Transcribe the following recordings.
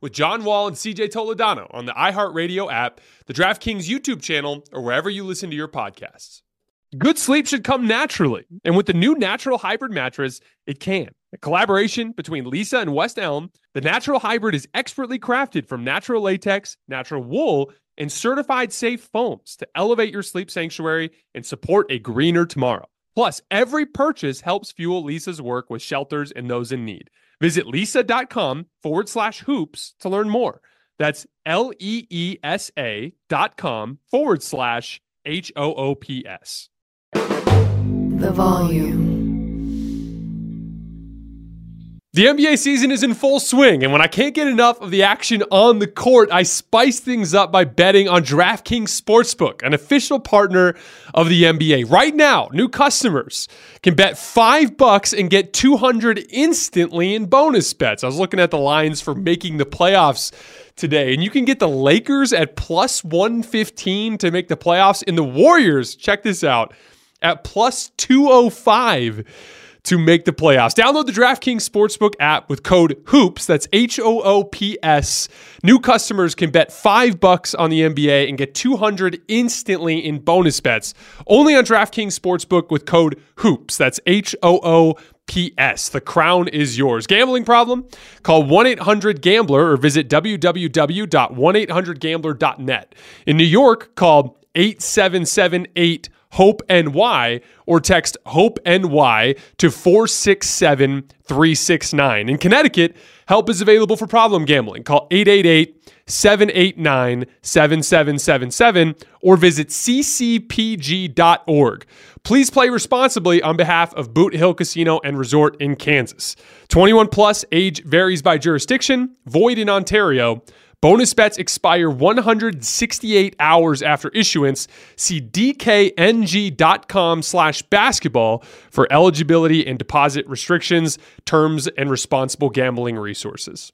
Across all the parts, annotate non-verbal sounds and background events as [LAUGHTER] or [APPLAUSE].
with John Wall and CJ Toledano on the iHeartRadio app, the DraftKings YouTube channel, or wherever you listen to your podcasts. Good sleep should come naturally. And with the new Natural Hybrid mattress, it can. A collaboration between Leesa and West Elm, the Natural Hybrid is expertly crafted from natural latex, natural wool, and certified safe foams to elevate your sleep sanctuary and support a greener tomorrow. Plus, every purchase helps fuel Leesa's work with shelters and those in need. Visit leesa.com forward slash hoops to learn more. That's L E E S A dot com forward slash H O O P S. The volume. The NBA season is in full swing, and when I can't get enough of the action on the court, I spice things up by betting on DraftKings Sportsbook, an official partner of the NBA. Right now, new customers can bet five bucks and get 200 instantly in bonus bets. I was looking at the lines for making the playoffs today, and you can get the Lakers at plus 115 to make the playoffs, and the Warriors, check this out, at plus 205 to make the playoffs. Download the DraftKings Sportsbook app with code HOOPS. That's H O O P S. New customers can bet 5 bucks on the NBA and get 200 instantly in bonus bets. Only on DraftKings Sportsbook with code HOOPS. That's H O O P.S. The crown is yours. Gambling problem? Call 1 800 Gambler or visit www.1800Gambler.net. In New York, call 8778 Hope NY or text Hope NY to 467 369. In Connecticut, help is available for problem gambling. Call 888 789 7777 or visit ccpg.org. Please play responsibly on behalf of Boot Hill Casino and Resort in Kansas. 21 plus age varies by jurisdiction, void in Ontario. Bonus bets expire 168 hours after issuance. See dkng.com slash basketball for eligibility and deposit restrictions, terms, and responsible gambling resources.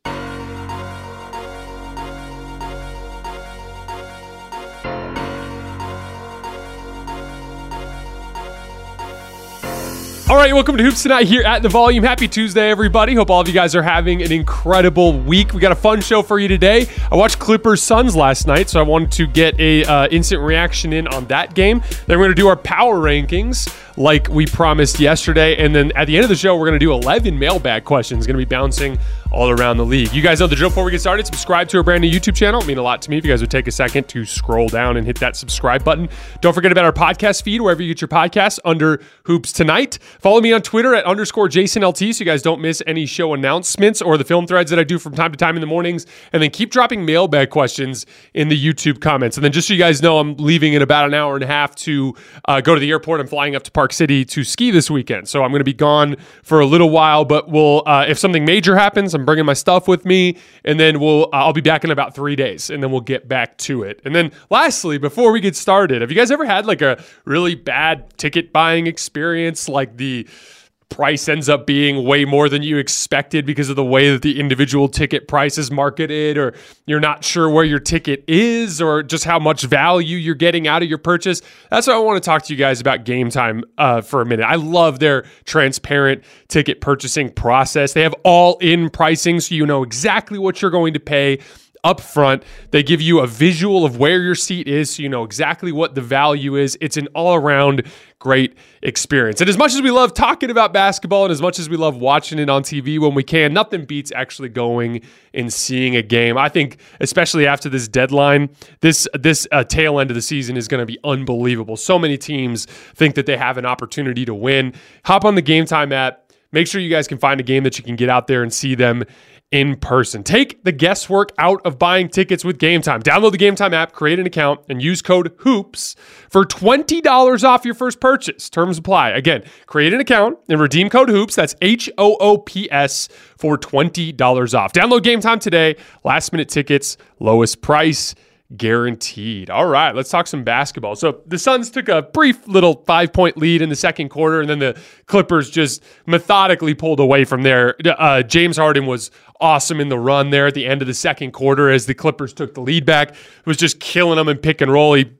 All right, welcome to Hoops Tonight here at the Volume. Happy Tuesday, everybody. Hope all of you guys are having an incredible week. We got a fun show for you today. I watched Clippers Suns last night, so I wanted to get a uh, instant reaction in on that game. Then we're going to do our power rankings like we promised yesterday, and then at the end of the show, we're going to do 11 mailbag questions. Going to be bouncing all around the league. You guys know the drill before we get started. Subscribe to our brand new YouTube channel. It mean a lot to me if you guys would take a second to scroll down and hit that subscribe button. Don't forget about our podcast feed wherever you get your podcasts under Hoops Tonight. Follow me on Twitter at underscore LT so you guys don't miss any show announcements or the film threads that I do from time to time in the mornings. And then keep dropping mailbag questions in the YouTube comments. And then just so you guys know, I'm leaving in about an hour and a half to uh, go to the airport. I'm flying up to Park City to ski this weekend. So I'm going to be gone for a little while, but we'll, uh, if something major happens, I'm I'm bringing my stuff with me, and then we'll uh, I'll be back in about three days, and then we'll get back to it. And then lastly, before we get started, have you guys ever had like a really bad ticket buying experience, like the price ends up being way more than you expected because of the way that the individual ticket price is marketed, or you're not sure where your ticket is, or just how much value you're getting out of your purchase. That's why I want to talk to you guys about Game Time uh, for a minute. I love their transparent ticket purchasing process. They have all in pricing, so you know exactly what you're going to pay up front. They give you a visual of where your seat is so you know exactly what the value is. It's an all around great experience. And as much as we love talking about basketball and as much as we love watching it on TV when we can, nothing beats actually going and seeing a game. I think, especially after this deadline, this this uh, tail end of the season is going to be unbelievable. So many teams think that they have an opportunity to win. Hop on the Game Time app. Make sure you guys can find a game that you can get out there and see them in person. Take the guesswork out of buying tickets with Game Time. Download the Game Time app, create an account, and use code HOOPS for $20 off your first purchase. Terms apply. Again, create an account and redeem code HOOPS. That's H O O P S for $20 off. Download Game Time today. Last minute tickets, lowest price guaranteed. All right, let's talk some basketball. So the Suns took a brief little five point lead in the second quarter, and then the Clippers just methodically pulled away from there. Uh, James Harden was awesome in the run there at the end of the second quarter as the Clippers took the lead back. It was just killing them in pick and roll. He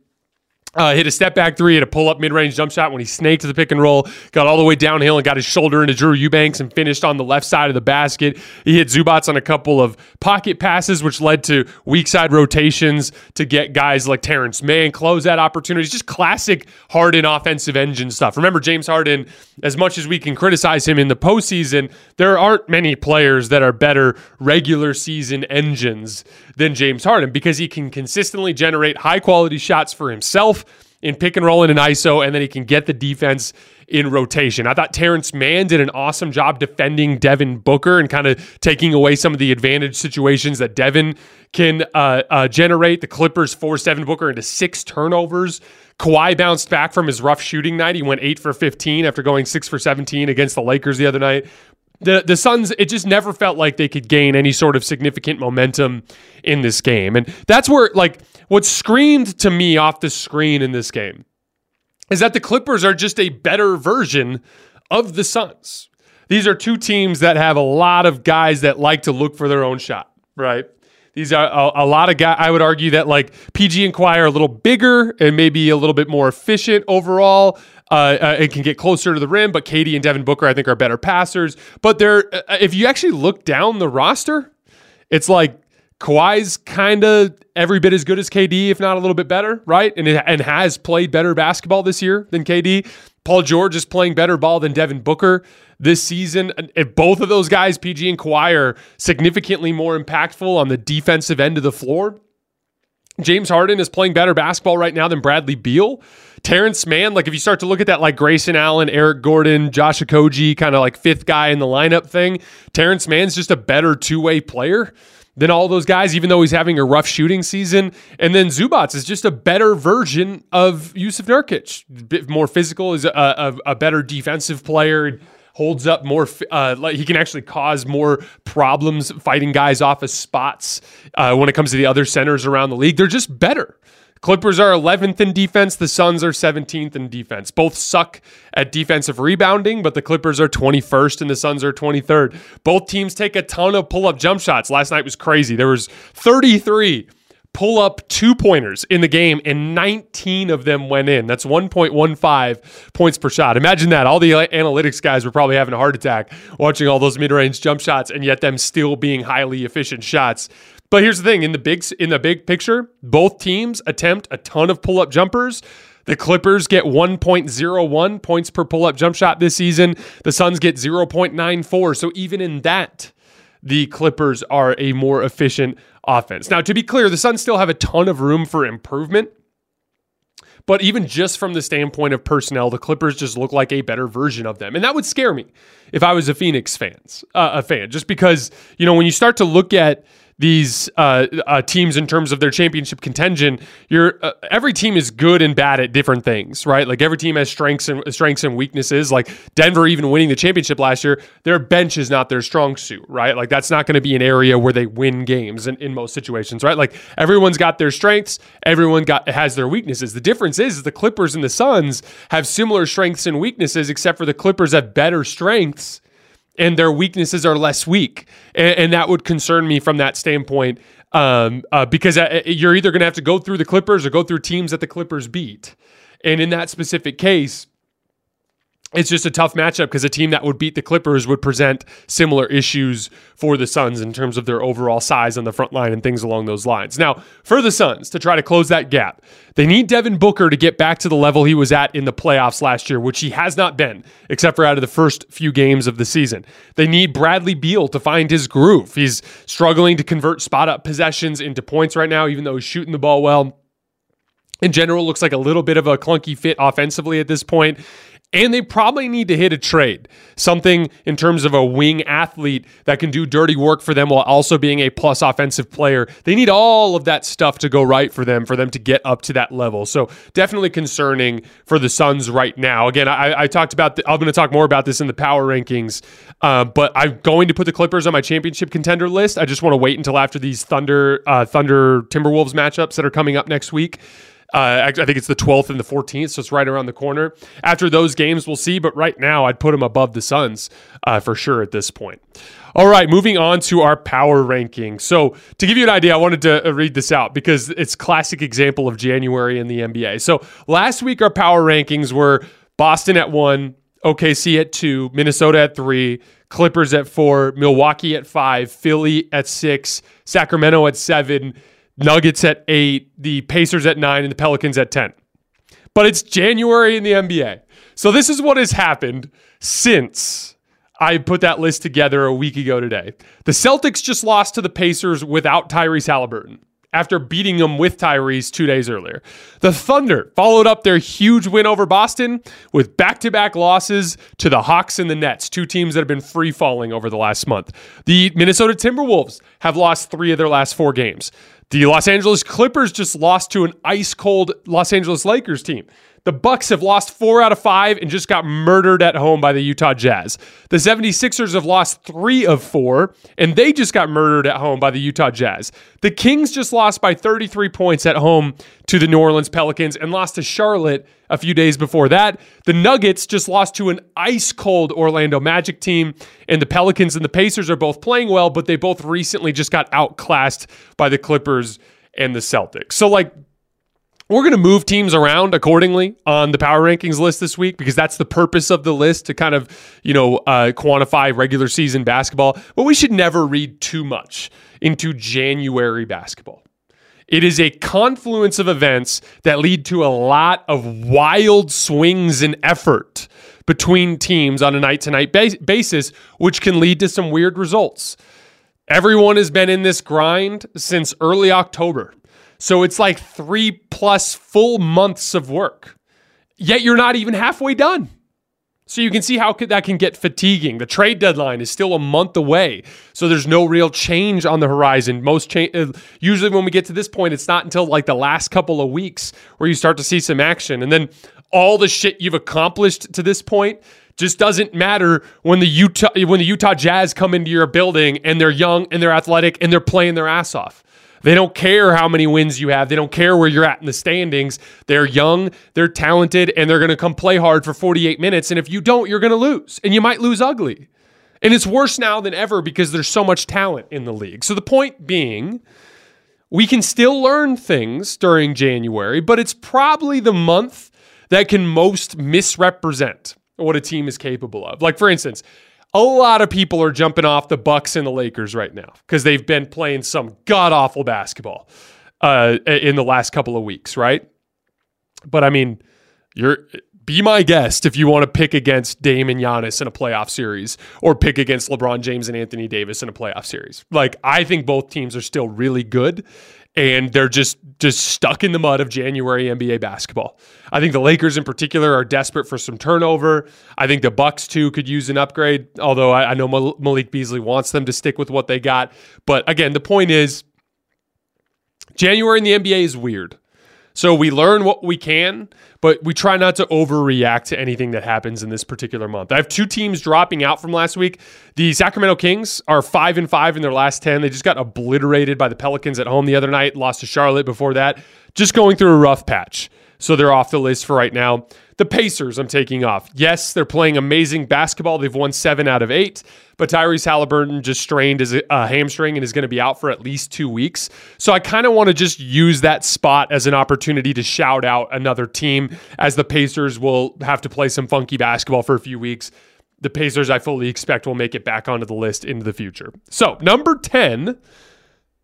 uh, hit a step back three, hit a pull up mid range jump shot when he snaked to the pick and roll, got all the way downhill and got his shoulder into Drew Eubanks and finished on the left side of the basket. He hit Zubac on a couple of pocket passes, which led to weak side rotations to get guys like Terance Mann close that opportunities. Just classic Harden offensive engine stuff. Remember, James Harden, as much as we can criticize him in the postseason, there aren't many players that are better regular season engines than James Harden because he can consistently generate high quality shots for himself in pick and roll and in ISO, and then he can get the defense in rotation. I thought Terance Mann did an awesome job defending Devin Booker and kind of taking away some of the advantage situations that Devin can uh, uh, generate. The Clippers forced Devin Booker into six turnovers. Kawhi bounced back from his rough shooting night. He went eight for 15 after going six for 17 against the Lakers the other night the the Suns it just never felt like they could gain any sort of significant momentum in this game. And that's where like what screamed to me off the screen in this game is that the Clippers are just a better version of the Suns. These are two teams that have a lot of guys that like to look for their own shot, right? These are a, a lot of guys. I would argue that like PG and Kawhi are a little bigger and maybe a little bit more efficient overall. Uh, uh, it can get closer to the rim, but KD and Devin Booker, I think, are better passers. But they're, uh, if you actually look down the roster, it's like Kawhi's kind of every bit as good as KD, if not a little bit better, right? And it, and has played better basketball this year than KD. Paul George is playing better ball than Devin Booker this season. If both of those guys, PG and Kawhi, are significantly more impactful on the defensive end of the floor. James Harden is playing better basketball right now than Bradley Beal. Terance Mann, like if you start to look at that, like Grayson Allen, Eric Gordon, Josh Okogie, kind of like fifth guy in the lineup thing, Terance Mann's just a better two way player than all those guys, even though he's having a rough shooting season. And then Zubac is just a better version of Jusuf Nurkic, bit more physical, is a, a, a better defensive player holds up more. Uh, like he can actually cause more problems fighting guys off of spots uh, when it comes to the other centers around the league. They're just better. Clippers are 11th in defense. The Suns are 17th in defense. Both suck at defensive rebounding, but the Clippers are 21st and the Suns are 23rd. Both teams take a ton of pull up jump shots. Last night was crazy. There was 33 pull up two pointers in the game, and 19 of them went in. That's 1.15 points per shot. Imagine that. All the analytics guys were probably having a heart attack watching all those mid range jump shots, and yet them still being highly efficient shots. But here's the thing: in the big in the big picture, both teams attempt a ton of pull up jumpers. The Clippers get 1.01 points per pull up jump shot this season. The Suns get 0.94. So even in that, the Clippers are a more efficient offense. Now, to be clear, the Suns still have a ton of room for improvement. But even just from the standpoint of personnel, the Clippers just look like a better version of them, and that would scare me if I was a Phoenix fans, uh, a fan, just because you know when you start to look at these uh, uh, teams in terms of their championship contention. You're uh, every team is good and bad at different things, right? Like every team has strengths and strengths and weaknesses. Like Denver, even winning the championship last year, their bench is not their strong suit, right? Like that's not going to be an area where they win games in, in most situations, right? Like everyone's got their strengths, everyone got has their weaknesses. The difference is, is the Clippers and the Suns have similar strengths and weaknesses, except for the Clippers have better strengths and their weaknesses are less weak. And, and that would concern me from that standpoint um, uh, because uh, you're either going to have to go through the Clippers or go through teams that the Clippers beat. And in that specific case, it's just a tough matchup because a team that would beat the Clippers would present similar issues for the Suns in terms of their overall size on the front line and things along those lines. Now, for the Suns to try to close that gap, they need Devin Booker to get back to the level he was at in the playoffs last year, which he has not been, except for out of the first few games of the season. They need Bradley Beal to find his groove. He's struggling to convert spot up possessions into points right now, even though he's shooting the ball well in general looks like a little bit of a clunky fit offensively at this point. And they probably need to hit a trade, something in terms of a wing athlete that can do dirty work for them while also being a plus offensive player. They need all of that stuff to go right for them, for them to get up to that level. So definitely concerning for the Suns right now. Again, I, I talked about, the, I'm going to talk more about this in the power rankings, uh, but I'm going to put the Clippers on my championship contender list. I just want to wait until after these Thunder, uh, Thunder Timberwolves matchups that are coming up next week. Uh, I think it's the 12th and the 14th, so it's right around the corner. After those games, we'll see. But right now, I'd put them above the Suns uh, for sure at this point. All right, moving on to our power ranking. So, to give you an idea, I wanted to uh, read this out because it's classic example of January in the NBA. So, last week our power rankings were Boston at 1, OKC at 2, Minnesota at 3, Clippers at 4, Milwaukee at 5, Philly at 6, Sacramento at 7, Nuggets at eight, the Pacers at nine, and the Pelicans at 10. But it's January in the NBA. So this is what has happened since I put that list together a week ago today. The Celtics just lost to the Pacers without Tyrese Halliburton after beating them with Tyrese two days earlier. The Thunder followed up their huge win over Boston with back to back losses to the Hawks and the Nets, two teams that have been free falling over the last month. The Minnesota Timberwolves have lost three of their last four games. The Los Angeles Clippers just lost to an ice cold Los Angeles Lakers team. The Bucks have lost 4 out of 5 and just got murdered at home by the Utah Jazz. The 76ers have lost 3 of 4 and they just got murdered at home by the Utah Jazz. The Kings just lost by 33 points at home to the New Orleans Pelicans and lost to Charlotte a few days before that. The Nuggets just lost to an ice cold Orlando Magic team and the Pelicans and the Pacers are both playing well, but they both recently just got outclassed by the Clippers and the Celtics. So like we're going to move teams around accordingly on the power rankings list this week because that's the purpose of the list to kind of, you know, uh, quantify regular season basketball. But we should never read too much into January basketball. It is a confluence of events that lead to a lot of wild swings in effort between teams on a night to night basis, which can lead to some weird results. Everyone has been in this grind since early October. So it's like three plus full months of work. Yet you're not even halfway done. So you can see how that can get fatiguing. The trade deadline is still a month away, so there's no real change on the horizon. Most change uh, usually when we get to this point, it's not until like the last couple of weeks where you start to see some action, and then all the shit you've accomplished to this point just doesn't matter when the Utah when the Utah Jazz come into your building and they're young and they're athletic and they're playing their ass off. They don't care how many wins you have. They don't care where you're at in the standings. They're young, they're talented, and they're going to come play hard for 48 minutes. And if you don't, you're going to lose, and you might lose ugly. And it's worse now than ever because there's so much talent in the league. So the point being, we can still learn things during January, but it's probably the month that can most misrepresent what a team is capable of. Like, for instance, a lot of people are jumping off the Bucks and the Lakers right now because they've been playing some god awful basketball uh, in the last couple of weeks, right? But I mean, you're be my guest if you want to pick against Dame and Giannis in a playoff series or pick against LeBron James and Anthony Davis in a playoff series. Like I think both teams are still really good and they're just just stuck in the mud of January NBA basketball. I think the Lakers in particular are desperate for some turnover. I think the Bucks too could use an upgrade, although I, I know Malik Beasley wants them to stick with what they got. But again, the point is January in the NBA is weird. So we learn what we can, but we try not to overreact to anything that happens in this particular month. I have two teams dropping out from last week. The Sacramento Kings are five and five in their last ten. They just got obliterated by the Pelicans at home the other night. Lost to Charlotte before that. Just going through a rough patch. So they're off the list for right now. The Pacers, I'm taking off. Yes, they're playing amazing basketball. They've won seven out of eight, but Tyrese Halliburton just strained his uh, hamstring and is going to be out for at least two weeks. So I kind of want to just use that spot as an opportunity to shout out another team as the Pacers will have to play some funky basketball for a few weeks. The Pacers, I fully expect, will make it back onto the list into the future. So, number 10,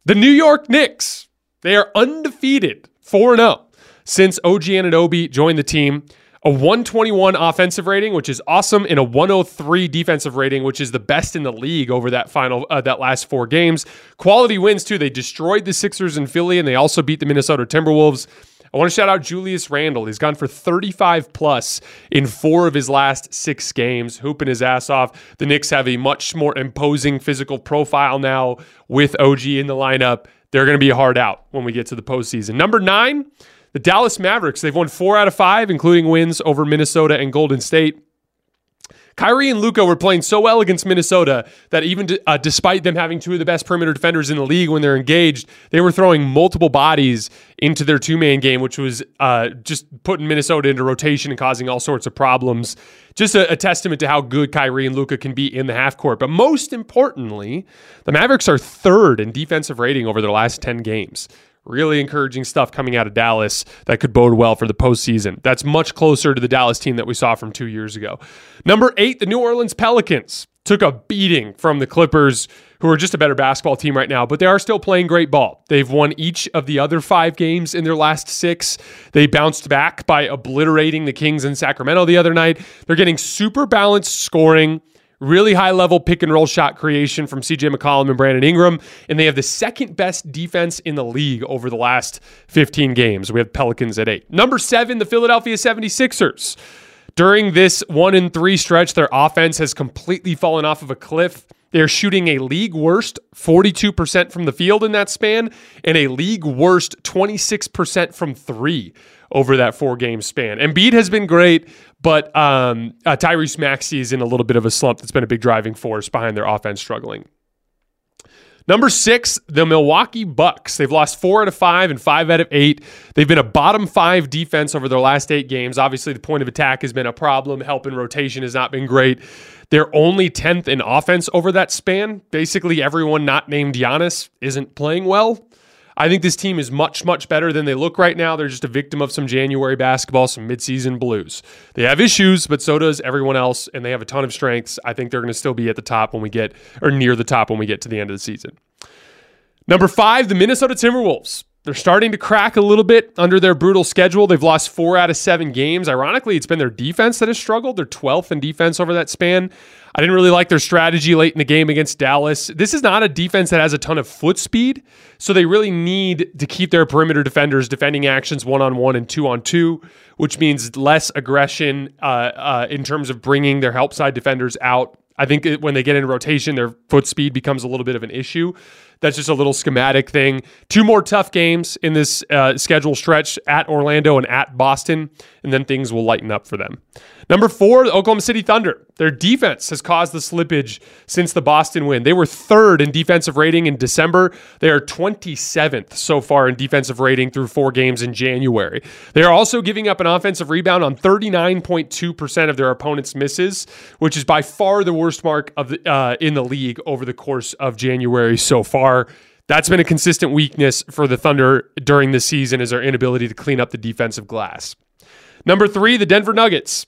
the New York Knicks. They are undefeated, 4 0 since OG Anunoby joined the team a 121 offensive rating, which is awesome, and a 103 defensive rating, which is the best in the league over that final uh, that last four games. Quality wins too. They destroyed the Sixers in Philly, and they also beat the Minnesota Timberwolves. I want to shout out Julius Randle. He's gone for 35 plus in four of his last six games, hooping his ass off. The Knicks have a much more imposing physical profile now with OG in the lineup. They're going to be hard out when we get to the postseason. Number nine. The Dallas Mavericks, they've won four out of five, including wins over Minnesota and Golden State. Kyrie and Luka were playing so well against Minnesota that even uh, despite them having two of the best perimeter defenders in the league when they're engaged, they were throwing multiple bodies into their two man game, which was uh, just putting Minnesota into rotation and causing all sorts of problems. Just a, a testament to how good Kyrie and Luka can be in the half court. But most importantly, the Mavericks are third in defensive rating over their last 10 games. Really encouraging stuff coming out of Dallas that could bode well for the postseason. That's much closer to the Dallas team that we saw from two years ago. Number eight, the New Orleans Pelicans took a beating from the Clippers, who are just a better basketball team right now, but they are still playing great ball. They've won each of the other five games in their last six. They bounced back by obliterating the Kings in Sacramento the other night. They're getting super balanced scoring really high level pick and roll shot creation from CJ McCollum and Brandon Ingram. And they have the second best defense in the league over the last 15 games. We have Pelicans at eight. Number seven, the Philadelphia 76ers. During this one and three stretch, their offense has completely fallen off of a cliff. They're shooting a league worst 42% from the field in that span and a league worst 26% from three over that four game span. Embiid has been great, but um, uh, Tyrese Maxey is in a little bit of a slump that's been a big driving force behind their offense struggling. Number six, the Milwaukee Bucks. They've lost four out of five and five out of eight. They've been a bottom five defense over their last eight games. Obviously, the point of attack has been a problem. Help in rotation has not been great. They're only 10th in offense over that span. Basically, everyone not named Giannis isn't playing well. I think this team is much, much better than they look right now. They're just a victim of some January basketball, some midseason blues. They have issues, but so does everyone else, and they have a ton of strengths. I think they're going to still be at the top when we get, or near the top when we get to the end of the season. Number five, the Minnesota Timberwolves. They're starting to crack a little bit under their brutal schedule. They've lost four out of seven games. Ironically, it's been their defense that has struggled. They're 12th in defense over that span. I didn't really like their strategy late in the game against Dallas. This is not a defense that has a ton of foot speed, so they really need to keep their perimeter defenders defending actions one on one and two on two, which means less aggression uh, uh, in terms of bringing their help side defenders out. I think when they get in rotation, their foot speed becomes a little bit of an issue. That's just a little schematic thing. Two more tough games in this uh, schedule stretch at Orlando and at Boston, and then things will lighten up for them. Number four, the Oklahoma City Thunder. Their defense has caused the slippage since the Boston win. They were third in defensive rating in December. They are 27th so far in defensive rating through four games in January. They are also giving up an offensive rebound on 39.2% of their opponents' misses, which is by far the worst mark of the, uh, in the league over the course of January so far. That's been a consistent weakness for the Thunder during the season is their inability to clean up the defensive glass. Number three, the Denver Nuggets.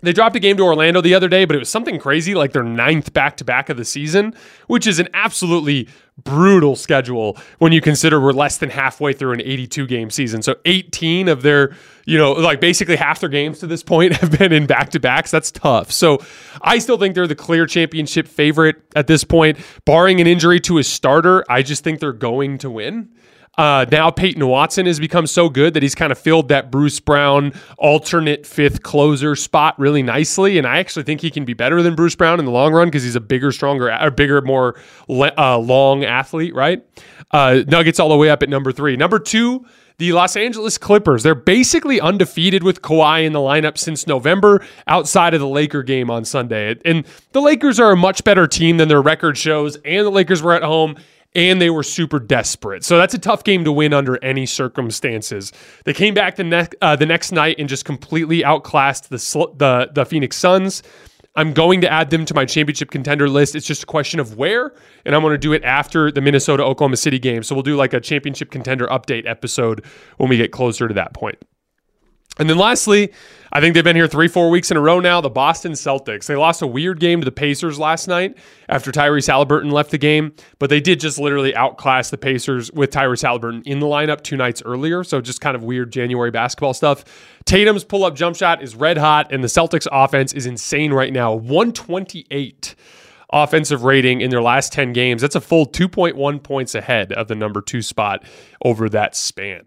They dropped a game to Orlando the other day, but it was something crazy like their ninth back to back of the season, which is an absolutely brutal schedule when you consider we're less than halfway through an 82 game season. So 18 of their, you know, like basically half their games to this point [LAUGHS] have been in back to backs. That's tough. So I still think they're the clear championship favorite at this point. Barring an injury to a starter, I just think they're going to win. Uh, now Peyton Watson has become so good that he's kind of filled that Bruce Brown alternate fifth closer spot really nicely, and I actually think he can be better than Bruce Brown in the long run because he's a bigger, stronger, a bigger, more uh, long athlete. Right? Uh, Nuggets all the way up at number three. Number two. The Los Angeles Clippers, they're basically undefeated with Kawhi in the lineup since November outside of the Laker game on Sunday. And the Lakers are a much better team than their record shows, and the Lakers were at home and they were super desperate. So that's a tough game to win under any circumstances. They came back the next uh, the next night and just completely outclassed the the the Phoenix Suns. I'm going to add them to my championship contender list. It's just a question of where, and I'm going to do it after the Minnesota Oklahoma City game. So we'll do like a championship contender update episode when we get closer to that point. And then lastly, I think they've been here three, four weeks in a row now. The Boston Celtics. They lost a weird game to the Pacers last night after Tyrese Halliburton left the game, but they did just literally outclass the Pacers with Tyrese Halliburton in the lineup two nights earlier. So just kind of weird January basketball stuff. Tatum's pull up jump shot is red hot, and the Celtics offense is insane right now 128 offensive rating in their last 10 games. That's a full 2.1 points ahead of the number two spot over that span.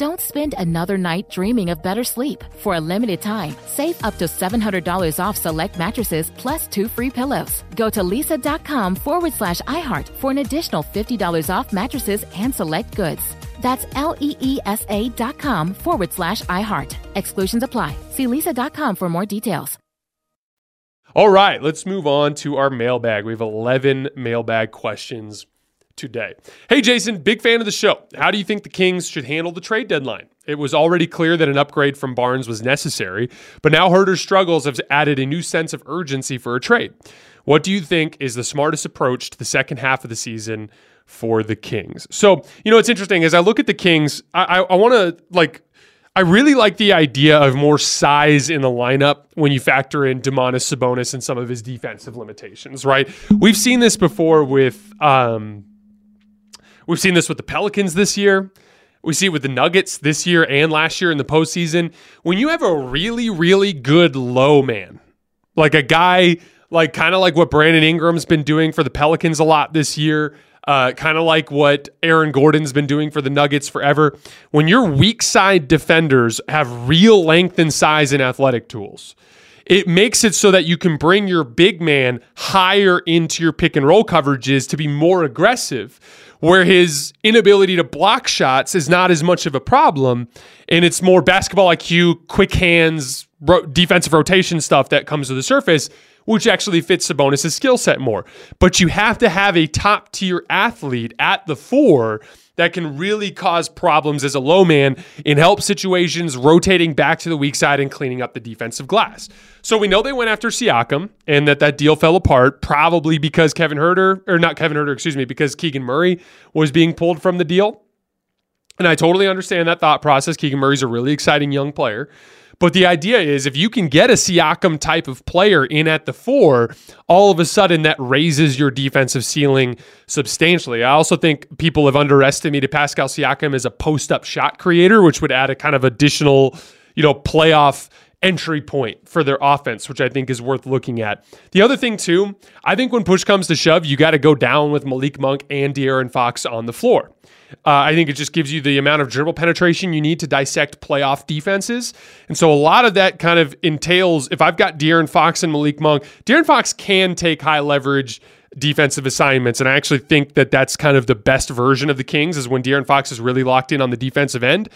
Don't spend another night dreaming of better sleep. For a limited time, save up to $700 off select mattresses plus two free pillows. Go to leesa.com forward slash iHeart for an additional $50 off mattresses and select goods. That's L E E S A dot com forward slash iHeart. Exclusions apply. See leesa.com for more details. All right, let's move on to our mailbag. We have 11 mailbag questions today. Hey, Jason, big fan of the show. How do you think the Kings should handle the trade deadline? It was already clear that an upgrade from Barnes was necessary, but now Huerter's struggles have added a new sense of urgency for a trade. What do you think is the smartest approach to the second half of the season for the Kings? So, you know, it's interesting as I look at the Kings, I, I, I want to like I really like the idea of more size in the lineup when you factor in Domantas Sabonis and some of his defensive limitations, right? We've seen this before with um, We've seen this with the Pelicans this year. We see it with the Nuggets this year and last year in the postseason. When you have a really, really good low man, like a guy, like kind of like what Brandon Ingram's been doing for the Pelicans a lot this year, uh, kind of like what Aaron Gordon's been doing for the Nuggets forever. When your weak side defenders have real length and size and athletic tools, it makes it so that you can bring your big man higher into your pick and roll coverages to be more aggressive where his inability to block shots is not as much of a problem. And it's more basketball IQ, quick hands, ro- defensive rotation stuff that comes to the surface, which actually fits Sabonis' skill set more. But you have to have a top tier athlete at the four that can really cause problems as a low man in help situations, rotating back to the weak side and cleaning up the defensive glass. So we know they went after Siakam and that that deal fell apart, probably because Kevin Huerter, or not Kevin Huerter, excuse me, because Keegan Murray was being pulled from the deal. And I totally understand that thought process. Keegan Murray's a really exciting young player. But the idea is if you can get a Siakam type of player in at the four, all of a sudden that raises your defensive ceiling substantially. I also think people have underestimated Pascal Siakam as a post up shot creator, which would add a kind of additional, you know, playoff entry point for their offense, which I think is worth looking at. The other thing, too, I think when push comes to shove, you got to go down with Malik Monk and De'Aaron Fox on the floor. Uh, I think it just gives you the amount of dribble penetration you need to dissect playoff defenses. And so a lot of that kind of entails if I've got De'Aaron Fox and Malik Monk, De'Aaron Fox can take high leverage defensive assignments. And I actually think that that's kind of the best version of the Kings is when De'Aaron Fox is really locked in on the defensive end.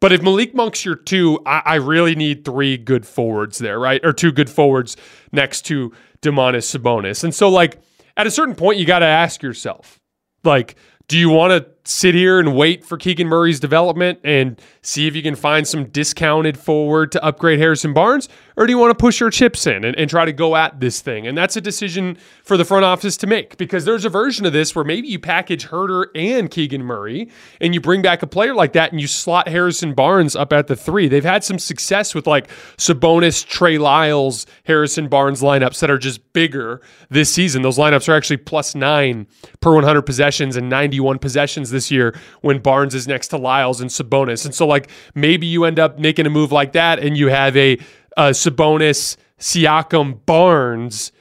But if Malik Monk's your two, I, I really need three good forwards there, right? Or two good forwards next to Domantas Sabonis. And so, like, at a certain point, you got to ask yourself, like, do you want to sit here and wait for Keegan Murray's development and see if you can find some discounted forward to upgrade Harrison Barnes? Or do you want to push your chips in and, and, try to go at this thing? And that's a decision for the front office to make because there's a version of this where maybe you package Huerter and Keegan Murray and you bring back a player like that and you slot Harrison Barnes up at the three. They've had some success with like Sabonis, Trey Lyles, Harrison Barnes lineups that are just bigger this season. Those lineups are actually plus nine per 100 possessions and 91 possessions this year when Barnes is next to Lyles and Sabonis. And so, like, maybe you end up making a move like that and you have a, a Sabonis, Siakam, Barnes,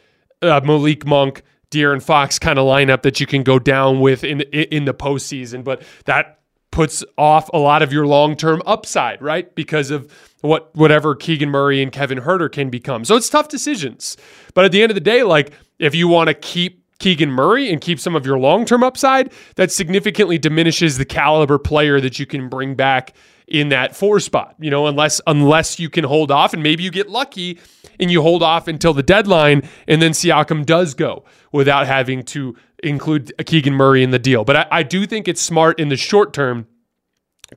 uh, Malik Monk, De'Aaron Fox kind of lineup that you can go down with in in the postseason. But that puts off a lot of your long term upside, right? Because of what whatever Keegan Murray and Kevin Huerter can become. So it's tough decisions. But at the end of the day, like if you want to keep Keegan Murray and keep some of your long term upside, that significantly diminishes the caliber player that you can bring back in that four spot. You know, unless unless you can hold off, and maybe you get lucky and you hold off until the deadline, and then Siakam does go without having to include Keegan Murray in the deal. But I, I do think it's smart in the short term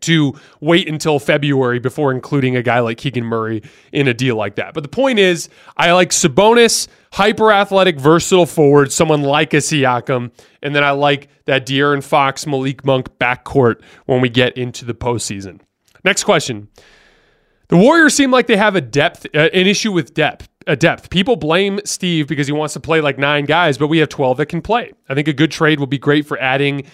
to wait until February before including a guy like Keegan Murray in a deal like that. But the point is, I like Sabonis, hyper athletic, versatile forward, someone like a Siakam, and then I like that De'Aaron Fox, Malik Monk backcourt when we get into the postseason. Next question. The Warriors seem like they have a depth, uh, an issue with depth. A depth. People blame Steve because he wants to play like nine guys, but we have 12 that can play. I think a good trade will be great for adding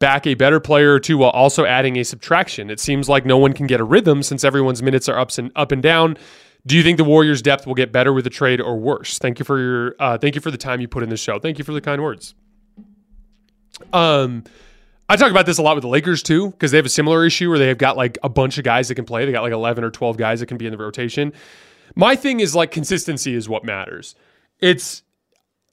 back a better player or two while also adding a subtraction. It seems like no one can get a rhythm since everyone's minutes are ups and up and down. Do you think the Warriors' depth will get better with the trade or worse? Thank you for your uh, thank you for the time you put in the show. Thank you for the kind words. Um, I talk about this a lot with the Lakers too because they have a similar issue where they've got like a bunch of guys that can play. They got like eleven or twelve guys that can be in the rotation. My thing is like consistency is what matters. It's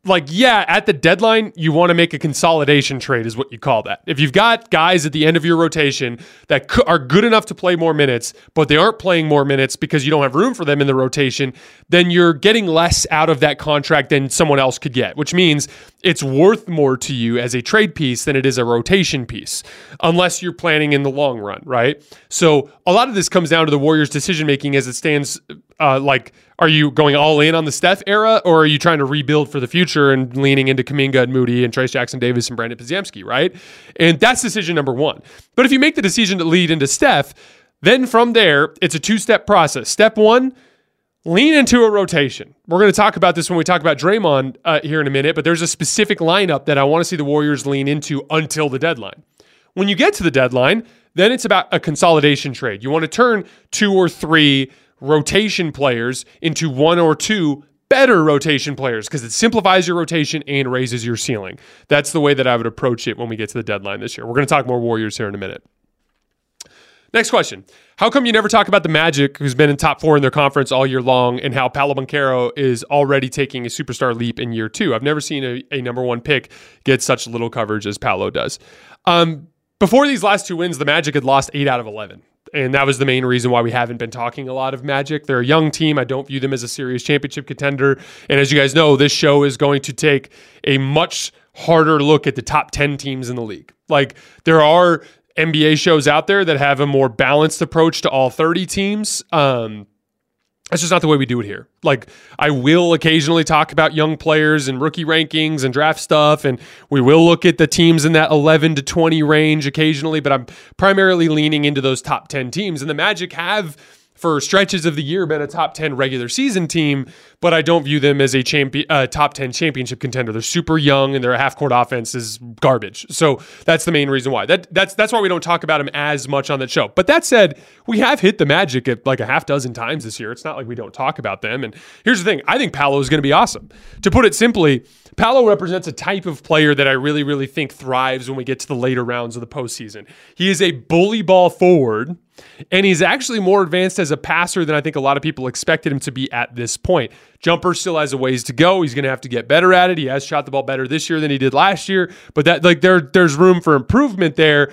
like, yeah, at the deadline, you want to make a consolidation trade, is what you call that. If you've got guys at the end of your rotation that are good enough to play more minutes, but they aren't playing more minutes because you don't have room for them in the rotation, then you're getting less out of that contract than someone else could get, which means it's worth more to you as a trade piece than it is a rotation piece, unless you're planning in the long run, right? So a lot of this comes down to the Warriors' decision making as it stands. Uh, like, are you going all in on the Steph era, or are you trying to rebuild for the future and leaning into Kuminga and Moody and Trayce Jackson Davis and Brandin Podziemski, right? And that's decision number one. But if you make the decision to lead into Steph, then from there, it's a two step process. Step one, lean into a rotation. We're going to talk about this when we talk about Draymond uh, here in a minute, but there's a specific lineup that I want to see the Warriors lean into until the deadline. When you get to the deadline, then it's about a consolidation trade. You want to turn two or three rotation players into one or two better rotation players because it simplifies your rotation and raises your ceiling. That's the way that I would approach it when we get to the deadline this year. We're going to talk more Warriors here in a minute. Next question. How come you never talk about the Magic, who's been in top four in their conference all year long, and how Paolo Banchero is already taking a superstar leap in year two? I've never seen a, a number one pick get such little coverage as Paolo does. Um, before these last two wins, the Magic had lost eight out of 11. And that was the main reason why we haven't been talking a lot of Magic. They're a young team. I don't view them as a serious championship contender. And as you guys know, this show is going to take a much harder look at the top 10 teams in the league. Like, there are NBA shows out there that have a more balanced approach to all 30 teams. Um, that's just not the way we do it here. Like, I will occasionally talk about young players and rookie rankings and draft stuff, and we will look at the teams in that 11 to 20 range occasionally, but I'm primarily leaning into those top 10 teams. And the Magic have for stretches of the year been a top 10 regular season team, but I don't view them as a champion, uh, top 10 championship contender. They're super young and their half court offense is garbage. So that's the main reason why. That that's that's why we don't talk about them as much on the show. But that said, we have hit the magic at like a half dozen times this year. It's not like we don't talk about them. And here's the thing: I think Paolo is going to be awesome. To put it simply, Paolo represents a type of player that I really, really think thrives when we get to the later rounds of the postseason. He is a bully ball forward and he's actually more advanced as a passer than I think a lot of people expected him to be at this point. Jumper still has a ways to go. He's going to have to get better at it. He has shot the ball better this year than he did last year, but that like there there's room for improvement there.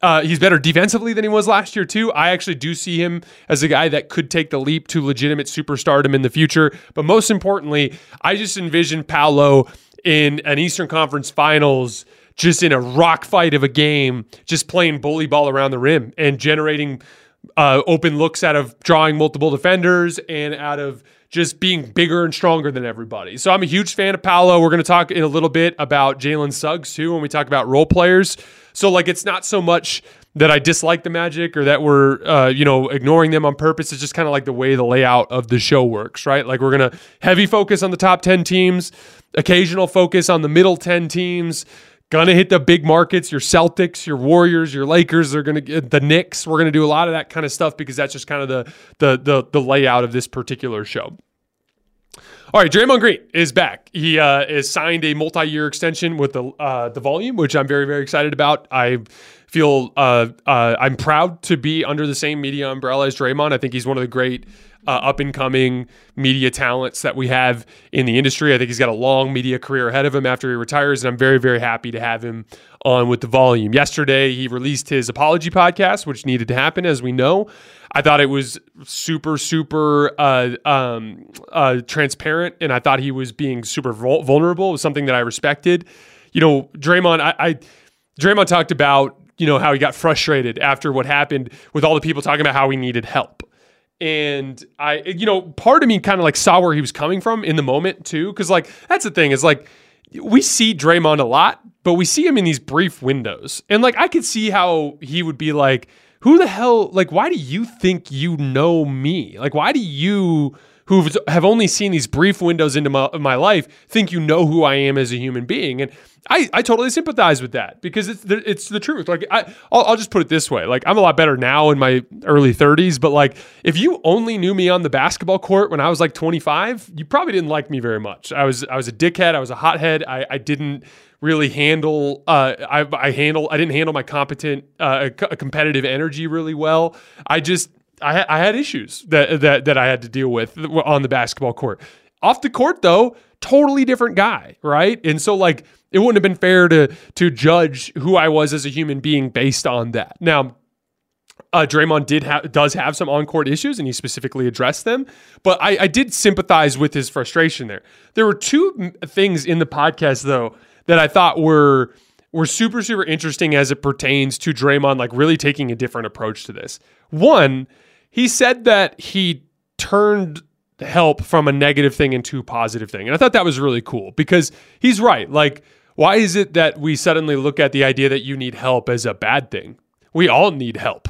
Uh, he's better defensively than he was last year too. I actually do see him as a guy that could take the leap to legitimate superstardom in the future. But most importantly, I just envision Paolo in an Eastern Conference Finals just in a rock fight of a game, just playing bully ball around the rim and generating uh, open looks out of drawing multiple defenders and out of just being bigger and stronger than everybody. So I'm a huge fan of Paolo. We're going to talk in a little bit about Jalen Suggs too when we talk about role players. So like it's not so much that I dislike the Magic or that we're uh, you know ignoring them on purpose. It's just kind of like the way the layout of the show works, right? Like we're gonna heavy focus on the top ten teams, occasional focus on the middle ten teams, Gonna hit the big markets, your Celtics, your Warriors, your Lakers. They're gonna get the Knicks. We're gonna do a lot of that kind of stuff because that's just kind of the the the, the layout of this particular show. All right, Draymond Green is back. He uh, is signed a multi-year extension with the uh, the volume, which I'm very very excited about. I feel uh, uh, I'm proud to be under the same media umbrella as Draymond. I think he's one of the great uh, up and coming media talents that we have in the industry. I think he's got a long media career ahead of him after he retires, and I'm very, very happy to have him on with the volume. Yesterday, he released his apology podcast, which needed to happen, as we know. I thought it was super, super uh, um, uh, transparent, and I thought he was being super vulnerable. It was something that I respected. You know, Draymond, I, I Draymond talked about you know how he got frustrated after what happened with all the people talking about how he needed help and I, you know, part of me kind of like saw where he was coming from in the moment too, because like that's the thing is like we see Draymond a lot, but we see him in these brief windows, and like I could see how he would be like, "Who the hell? Like, why do you think you know me? Like, why do you?" Who have only seen these brief windows into my, my life think you know who I am as a human being. And I, I totally sympathize with that because it's the, it's the truth. Like I, I'll, I'll just put it this way: like I'm a lot better now in my early 30s, but like if you only knew me on the basketball court when I was like 25, you probably didn't like me very much. I was I was a dickhead. I was a hothead. I, I didn't really handle. Uh, I I handle. I didn't handle my competent, uh, competitive energy really well. I just I, I had issues that that that I had to deal with on the basketball court. Off the court though, totally different guy, right? And so like it wouldn't have been fair to to judge who I was as a human being based on that. Now, uh, Draymond did have does have some on court issues, and he specifically addressed them. But I, I did sympathize with his frustration there. There were two things in the podcast though that I thought were were super super interesting as it pertains to Draymond, like really taking a different approach to this. One, he said that he turned help from a negative thing into a positive thing, and I thought that was really cool because he's right, like why is it that we suddenly look at the idea that you need help as a bad thing? We all need help.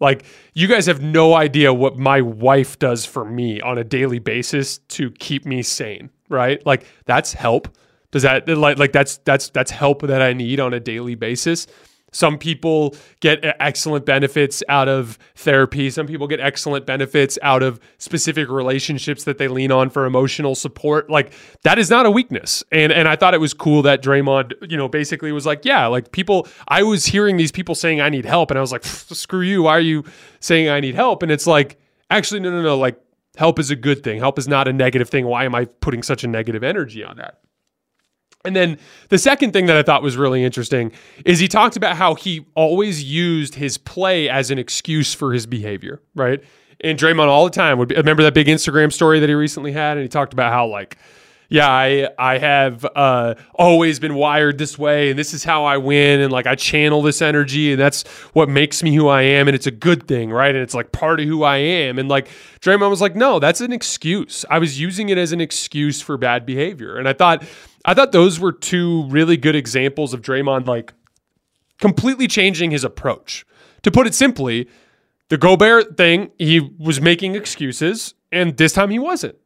Like, you guys have no idea what my wife does for me on a daily basis to keep me sane, right? Like, that's help. Does that like like that's that's that's help that I need on a daily basis? Some people get excellent benefits out of therapy. Some people get excellent benefits out of specific relationships that they lean on for emotional support. Like that is not a weakness. And and I thought it was cool that Draymond, you know, basically was like, yeah, like people I was hearing these people saying I need help and I was like, screw you. Why are you saying I need help? And it's like, actually no no no, like help is a good thing. Help is not a negative thing. Why am I putting such a negative energy on that? And then the second thing that I thought was really interesting is he talked about how he always used his play as an excuse for his behavior, right? And Draymond all the time would be, remember that big Instagram story that he recently had, and he talked about how like, yeah, I I have uh, always been wired this way, and this is how I win, and like I channel this energy, and that's what makes me who I am, and it's a good thing, right? And it's like part of who I am, and like Draymond was like, no, that's an excuse. I was using it as an excuse for bad behavior, and I thought I thought those were two really good examples of Draymond like completely changing his approach. To put it simply, The Gobert thing, he was making excuses, and this time he wasn't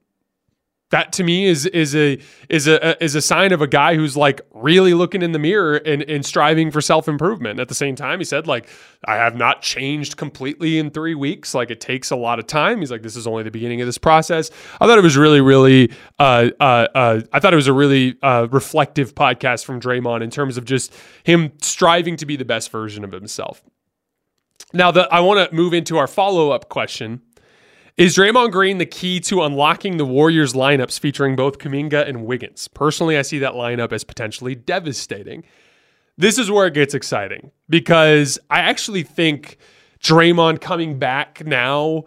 that to me is is a is a is a sign of a guy who's like really looking in the mirror and, and striving for self improvement. At the same time, he said like I have not changed completely in three weeks. Like it takes a lot of time. He's like this is only the beginning of this process. I thought it was really really uh, uh, uh, I thought it was a really uh, reflective podcast from Draymond in terms of just him striving to be the best version of himself. Now that I want to move into our follow up question is Draymond Green the key to unlocking the Warriors lineups featuring both Kuminga and Wiggins? Personally, I see that lineup as potentially devastating. This is where it gets exciting because I actually think Draymond coming back now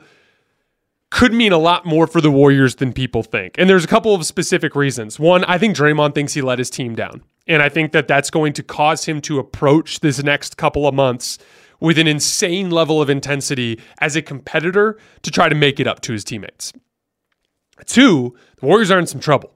could mean a lot more for the Warriors than people think. And there's a couple of specific reasons. One, I think Draymond thinks he let his team down. And I think that that's going to cause him to approach this next couple of months with an insane level of intensity as a competitor to try to make it up to his teammates. Two, the Warriors are in some trouble.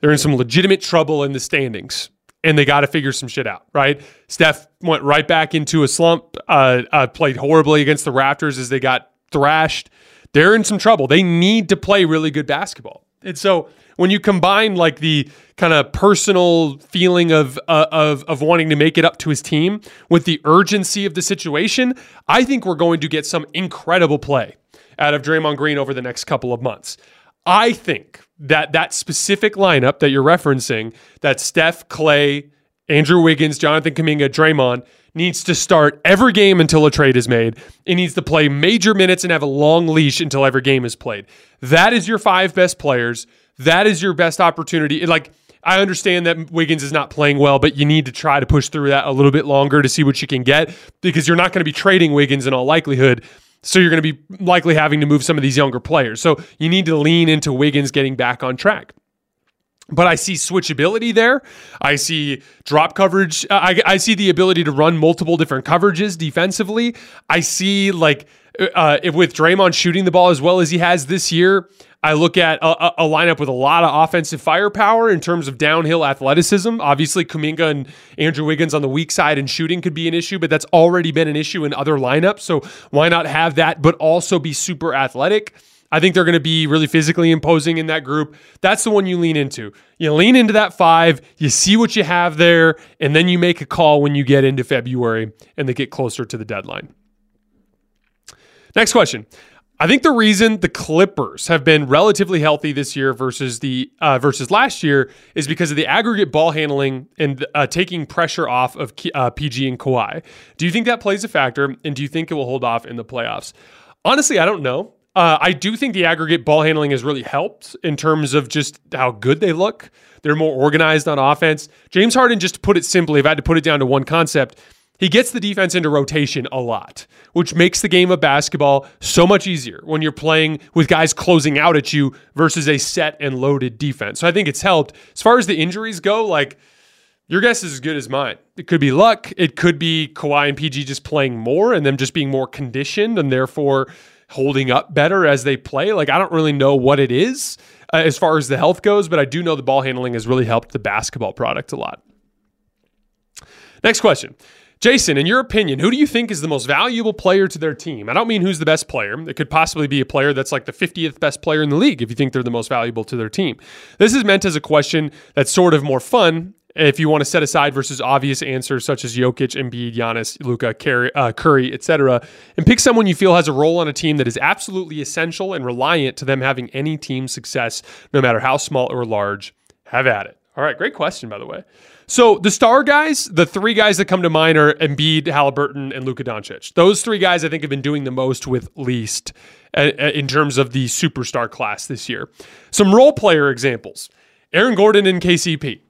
They're in some legitimate trouble in the standings, and they got to figure some shit out, right? Steph went right back into a slump, uh, uh, played horribly against the Raptors as they got thrashed. They're in some trouble. They need to play really good basketball. And so when you combine like the kind of personal feeling of uh, of of wanting to make it up to his team with the urgency of the situation, I think we're going to get some incredible play out of Draymond Green over the next couple of months. I think that that specific lineup that you're referencing, that Steph, Clay, Andrew Wiggins, Jonathan Kuminga, Draymond needs to start every game until a trade is made. It needs to play major minutes and have a long leash until every game is played. That is your five best players that is your best opportunity. Like, I understand that Wiggins is not playing well, but you need to try to push through that a little bit longer to see what you can get because you're not going to be trading Wiggins in all likelihood. So you're going to be likely having to move some of these younger players. So you need to lean into Wiggins getting back on track. But I see switchability there. I see drop coverage. I, I see the ability to run multiple different coverages defensively. I see like uh, if with Draymond shooting the ball as well as he has this year, I look at a, a, lineup with a lot of offensive firepower in terms of downhill athleticism. Obviously, Kuminga and Andrew Wiggins on the weak side and shooting could be an issue, but that's already been an issue in other lineups. So why not have that, but also be super athletic? I think they're going to be really physically imposing in that group. That's the one you lean into. You lean into that five, you see what you have there, and then you make a call when you get into February and they get closer to the deadline. Next question. I think the reason the Clippers have been relatively healthy this year versus the uh, versus last year is because of the aggregate ball handling and uh, taking pressure off of uh, PG and Kawhi. Do you think that plays a factor, and do you think it will hold off in the playoffs? Honestly, I don't know. Uh, I do think the aggregate ball handling has really helped in terms of just how good they look. They're more organized on offense. James Harden, just to put it simply, if I had to put it down to one concept, he gets the defense into rotation a lot, which makes the game of basketball so much easier when you're playing with guys closing out at you versus a set and loaded defense. So I think it's helped. As far as the injuries go, like your guess is as good as mine. It could be luck. It could be Kawhi and PG just playing more and them just being more conditioned and therefore holding up better as they play. Like I don't really know what it is uh, as far as the health goes, but I do know the ball handling has really helped the basketball product a lot. Next question. Jason, in your opinion, who do you think is the most valuable player to their team? I don't mean who's the best player. It could possibly be a player that's like the 50th best player in the league if you think they're the most valuable to their team. This is meant as a question that's sort of more fun if you want to set aside versus obvious answers such as Jokic, Embiid, Giannis, Luka, Curry, uh, Curry etc., and pick someone you feel has a role on a team that is absolutely essential and reliant to them having any team success, no matter how small or large. Have at it. All right, great question, by the way. So the star guys, the three guys that come to mind are Embiid, Halliburton, and Luka Doncic. Those three guys I think have been doing the most with least uh, uh, in terms of the superstar class this year. Some role player examples: Aaron Gordon and KCP.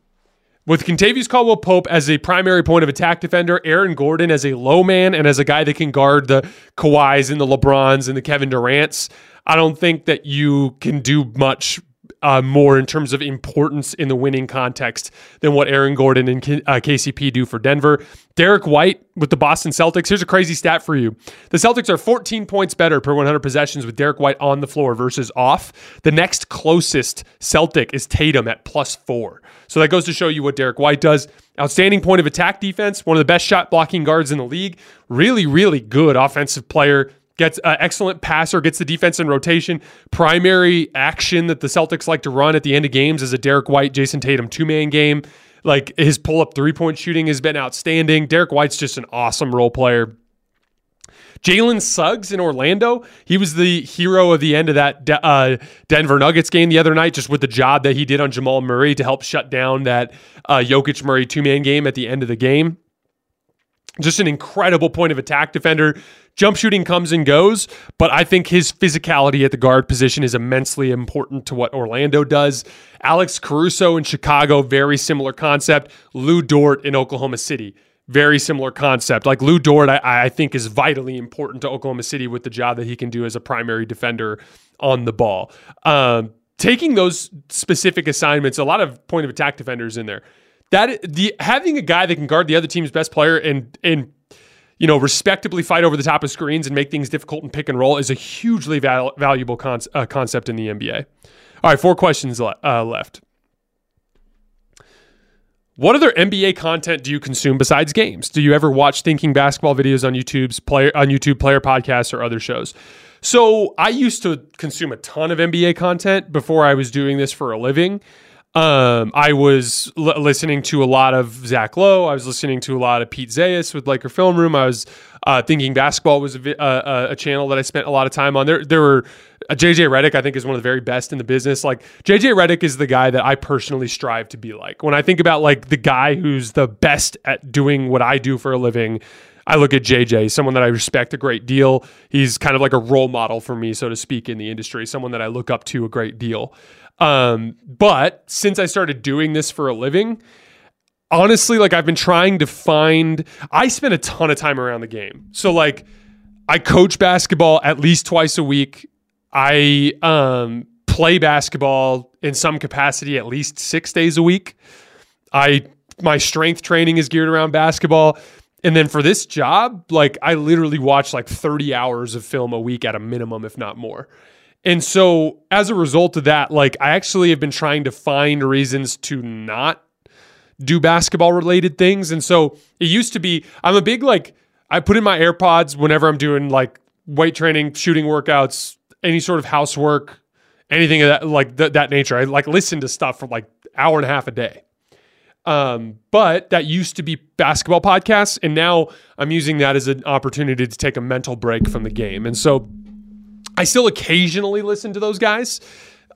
With Kentavious Caldwell Pope as a primary point of attack defender, Aaron Gordon as a low man and as a guy that can guard the Kawhis and the LeBrons and the Kevin Durants, I don't think that you can do much uh, more in terms of importance in the winning context than what Aaron Gordon and K- uh, KCP do for Denver. Derrick White with the Boston Celtics. Here's a crazy stat for you. The Celtics are 14 points better per 100 possessions with Derrick White on the floor versus off. The next closest Celtic is Tatum at plus four. So that goes to show you what Derrick White does. Outstanding point of attack defense, one of the best shot blocking guards in the league. Really, really good offensive player gets uh, excellent passer, gets the defense in rotation. Primary action that the Celtics like to run at the end of games is a Derrick White, Jayson Tatum two man game. Like his pull up three point shooting has been outstanding. Derrick White's just an awesome role player. Jalen Suggs in Orlando, he was the hero of the end of that uh, Denver Nuggets game the other night, just with the job that he did on Jamal Murray to help shut down that uh, Jokic Murray two man game at the end of the game. Just an incredible point of attack defender. Jump shooting comes and goes, but I think his physicality at the guard position is immensely important to what Orlando does. Alex Caruso in Chicago, very similar concept. Lu Dort in Oklahoma City, very similar concept. Like Lu Dort, I, I, think is vitally important to Oklahoma City with the job that he can do as a primary defender on the ball. Um, taking those specific assignments, a lot of point of attack defenders in there. That the having a guy that can guard the other team's best player and and you know, respectably fight over the top of screens and make things difficult and pick and roll is a hugely val- valuable con- uh, concept in the NBA. All right, four questions le- uh, left. What other NBA content do you consume besides games? Do you ever watch thinking basketball videos on YouTube's player on YouTube player podcasts or other shows? So I used to consume a ton of NBA content before I was doing this for a living. Um, I was l- listening to a lot of Zach Lowe. I was listening to a lot of Pete Zayas with Laker Film Room. I was uh, thinking basketball was a, uh, a, channel that I spent a lot of time on. There, there were uh, JJ Redick. I think is one of the very best in the business. Like JJ Redick is the guy that I personally strive to be like. When I think about like the guy who's the best at doing what I do for a living. I look at JJ, someone that I respect a great deal. He's kind of like a role model for me, so to speak, in the industry, someone that I look up to a great deal. Um, but since I started doing this for a living, honestly, like I've been trying to find, I spend a ton of time around the game. So, like, I coach basketball at least twice a week. I um, play basketball in some capacity at least six days a week. I my strength training is geared around basketball. And then for this job, like I literally watch like 30 hours of film a week at a minimum, if not more. And so as a result of that, like I actually have been trying to find reasons to not do basketball related things. And so it used to be I'm a big like I put in my AirPods whenever I'm doing like weight training, shooting workouts, any sort of housework, anything of that like th- that nature. I like listen to stuff for like hour and a half a day. Um, but that used to be basketball podcasts, and now I'm using that as an opportunity to take a mental break from the game. And so I still occasionally listen to those guys,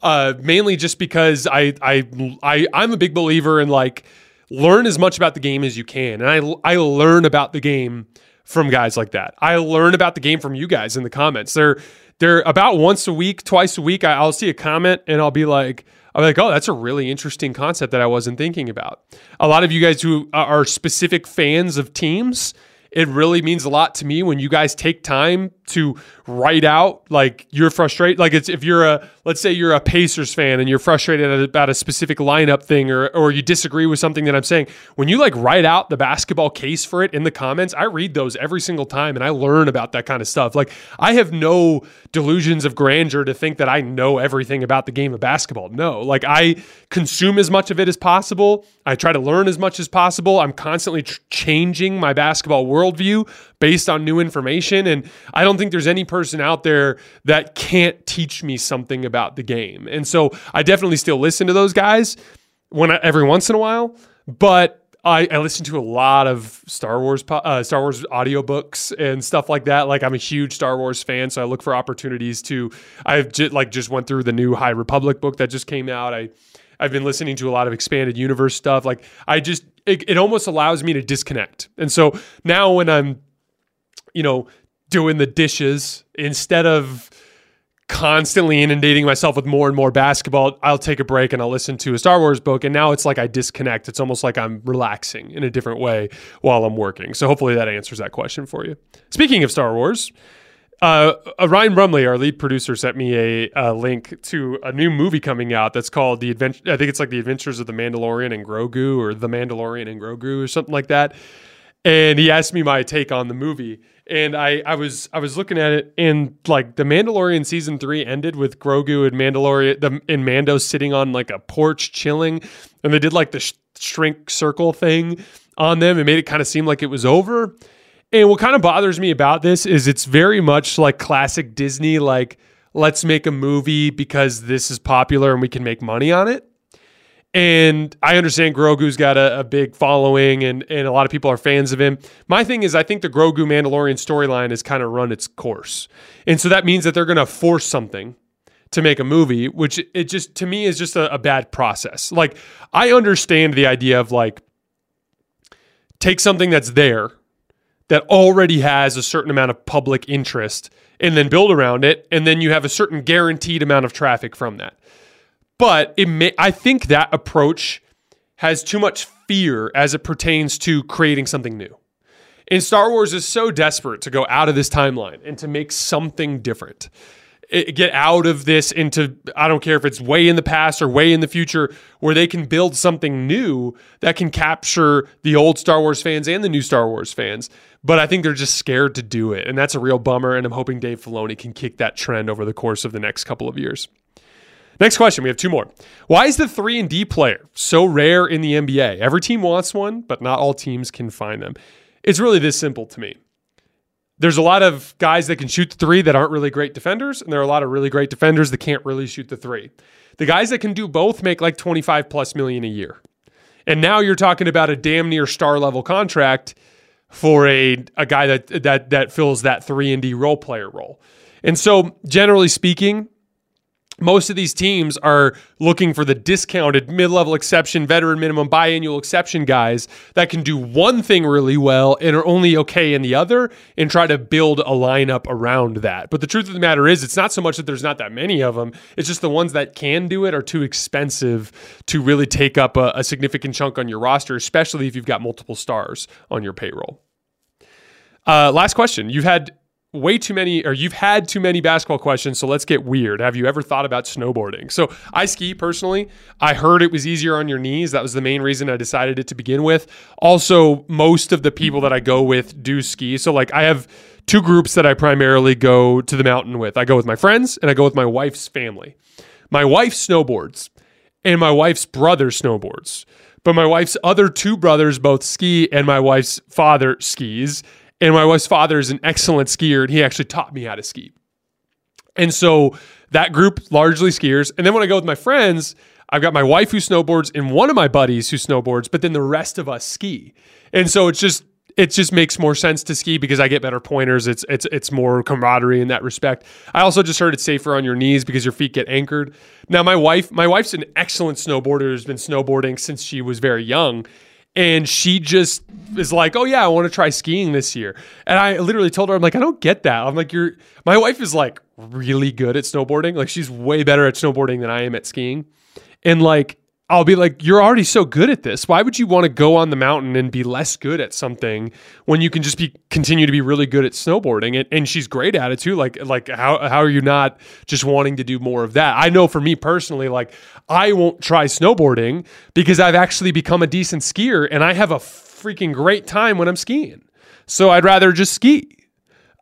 uh, mainly just because I, I I I'm a big believer in like learn as much about the game as you can, and I I learn about the game from guys like that. I learn about the game from you guys in the comments. They're they're about once a week, twice a week. I'll see a comment and I'll be like. I'm like, oh, that's a really interesting concept that I wasn't thinking about. A lot of you guys who are specific fans of teams, it really means a lot to me when you guys take time to write out like you're frustrated. Like it's if you're a let's say you're a Pacers fan and you're frustrated about a specific lineup thing or or you disagree with something that I'm saying. When you like write out the basketball case for it in the comments, I read those every single time and I learn about that kind of stuff. Like I have no delusions of grandeur to think that I know everything about the game of basketball. No, like I consume as much of it as possible. I try to learn as much as possible. I'm constantly tr- changing my basketball worldview based on new information. And I don't think there's any person out there that can't teach me something about the game. And so I definitely still listen to those guys when I, every once in a while, but I, I listen to a lot of Star Wars, uh, Star Wars audiobooks and stuff like that. Like I'm a huge Star Wars fan, so I look for opportunities to. I've like just went through the new High Republic book that just came out. I I've been listening to a lot of expanded universe stuff. Like I just it, it almost allows me to disconnect. And so now when I'm you know, doing the dishes instead of constantly inundating myself with more and more basketball, I'll take a break and I'll listen to a Star Wars book. And now it's like I disconnect. It's almost like I'm relaxing in a different way while I'm working. So hopefully that answers that question for you. Speaking of Star Wars, uh, uh, Ryan Brumley, our lead producer, sent me a, a, link to a new movie coming out that's called the adventure. I think it's like the Adventures of the Mandalorian and Grogu, or the Mandalorian and Grogu, or something like that. And he asked me my take on the movie, and I, I was I was looking at it and like the Mandalorian season three ended with Grogu and Mandalorian the and Mando sitting on like a porch chilling, and they did like the sh- shrink circle thing on them and made it kind of seem like it was over. And what kind of bothers me about this is it's very much like classic Disney, like, let's make a movie because this is popular and we can make money on it. And I understand Grogu's got a, a, big following and, and a lot of people are fans of him. My thing is, I think the Grogu Mandalorian storyline has kind of run its course. And so that means that they're going to force something to make a movie, which it just, to me, is just a, a bad process. Like, I understand the idea of like, take something that's there that already has a certain amount of public interest and then build around it. And then you have a certain guaranteed amount of traffic from that. But it may, I think that approach has too much fear as it pertains to creating something new. And Star Wars is so desperate to go out of this timeline and to make something different. It, get out of this into, I don't care if it's way in the past or way in the future, where they can build something new that can capture the old Star Wars fans and the new Star Wars fans. But I think they're just scared to do it. And that's a real bummer. And I'm hoping Dave Filoni can kick that trend over the course of the next couple of years. Next question. We have two more. Why is the 3 and D player so rare in the NBA? Every team wants one, but not all teams can find them. It's really this simple to me. There's a lot of guys that can shoot the three that aren't really great defenders, and there are a lot of really great defenders that can't really shoot the three. The guys that can do both make like 25 plus million a year. And now you're talking about a damn near star level contract for a, a guy that that that fills that 3 and D role player role. And so generally speaking, most of these teams are looking for the discounted mid-level exception, veteran minimum, biannual exception guys that can do one thing really well and are only okay in the other and try to build a lineup around that. But the truth of the matter is it's not so much that there's not that many of them, it's just the ones that can do it are too expensive to really take up a, a significant chunk on your roster, especially if you've got multiple stars on your payroll. Uh, last question. You've had way too many or you've had too many basketball questions so let's get weird. Have you ever thought about snowboarding? So i ski personally. I heard it was easier on your knees. That was the main reason i decided it to begin with. Also most of the people that i go with do ski. So like i have two groups that i primarily go to the mountain with. I go with my friends and i go with my wife's family. My wife snowboards and my wife's brother snowboards. But my wife's other two brothers both ski and my wife's father skis and my wife's father is an excellent skier, and he actually taught me how to ski. And so that group largely skiers. And then when I go with my friends, I've got my wife who snowboards and one of my buddies who snowboards, but then the rest of us ski. And so it's just it just makes more sense to ski because I get better pointers. It's it's it's more camaraderie in that respect. I also just heard it's safer on your knees because your feet get anchored. Now my wife, my wife's an excellent snowboarder who's been snowboarding since she was very young and she just is like, "Oh yeah, I want to try skiing this year." And I literally told her, "I'm like, I don't get that." I'm like, "You're my wife is like really good at snowboarding. Like she's way better at snowboarding than I am at skiing." And like I'll be like, "You're already so good at this. Why would you want to go on the mountain and be less good at something when you can just be continue to be really good at snowboarding?" And, and she's great at it too. Like like how how are you not just wanting to do more of that? I know for me personally, like I won't try snowboarding because I've actually become a decent skier and I have a freaking great time when I'm skiing. So I'd rather just ski.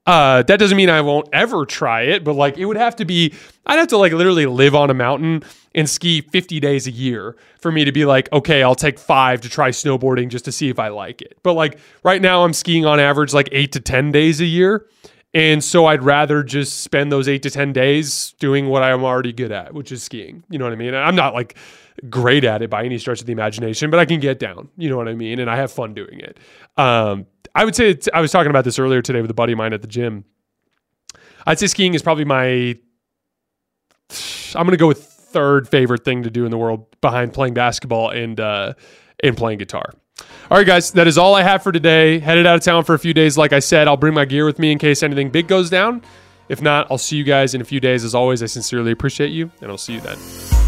Uh, that doesn't mean I won't ever try it, but like it would have to be, I'd have to like literally live on a mountain and ski 50 days a year for me to be like, okay, I'll take five to try snowboarding just to see if I like it. But like right now, I'm skiing on average like eight to 10 days a year. And so I'd rather just spend those eight to 10 days doing what I'm already good at, which is skiing. You know what I mean? I'm not like great at it by any stretch of the imagination, but I can get down. You know what I mean? And I have fun doing it. Um, I would say, I was talking about this earlier today with a buddy of mine at the gym. I'd say skiing is probably my, I'm going to go with third favorite thing to do in the world behind playing basketball and, uh, and playing guitar. All right, guys, that is all I have for today. Headed out of town for a few days. Like I said, I'll bring my gear with me in case anything big goes down. If not, I'll see you guys in a few days. As always, I sincerely appreciate you, and I'll see you then.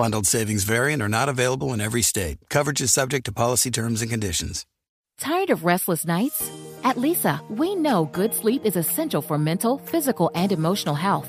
Bundled savings variant are not available in every state. Coverage is subject to policy terms and conditions. Tired of restless nights? At Leesa, we know good sleep is essential for mental, physical, and emotional health.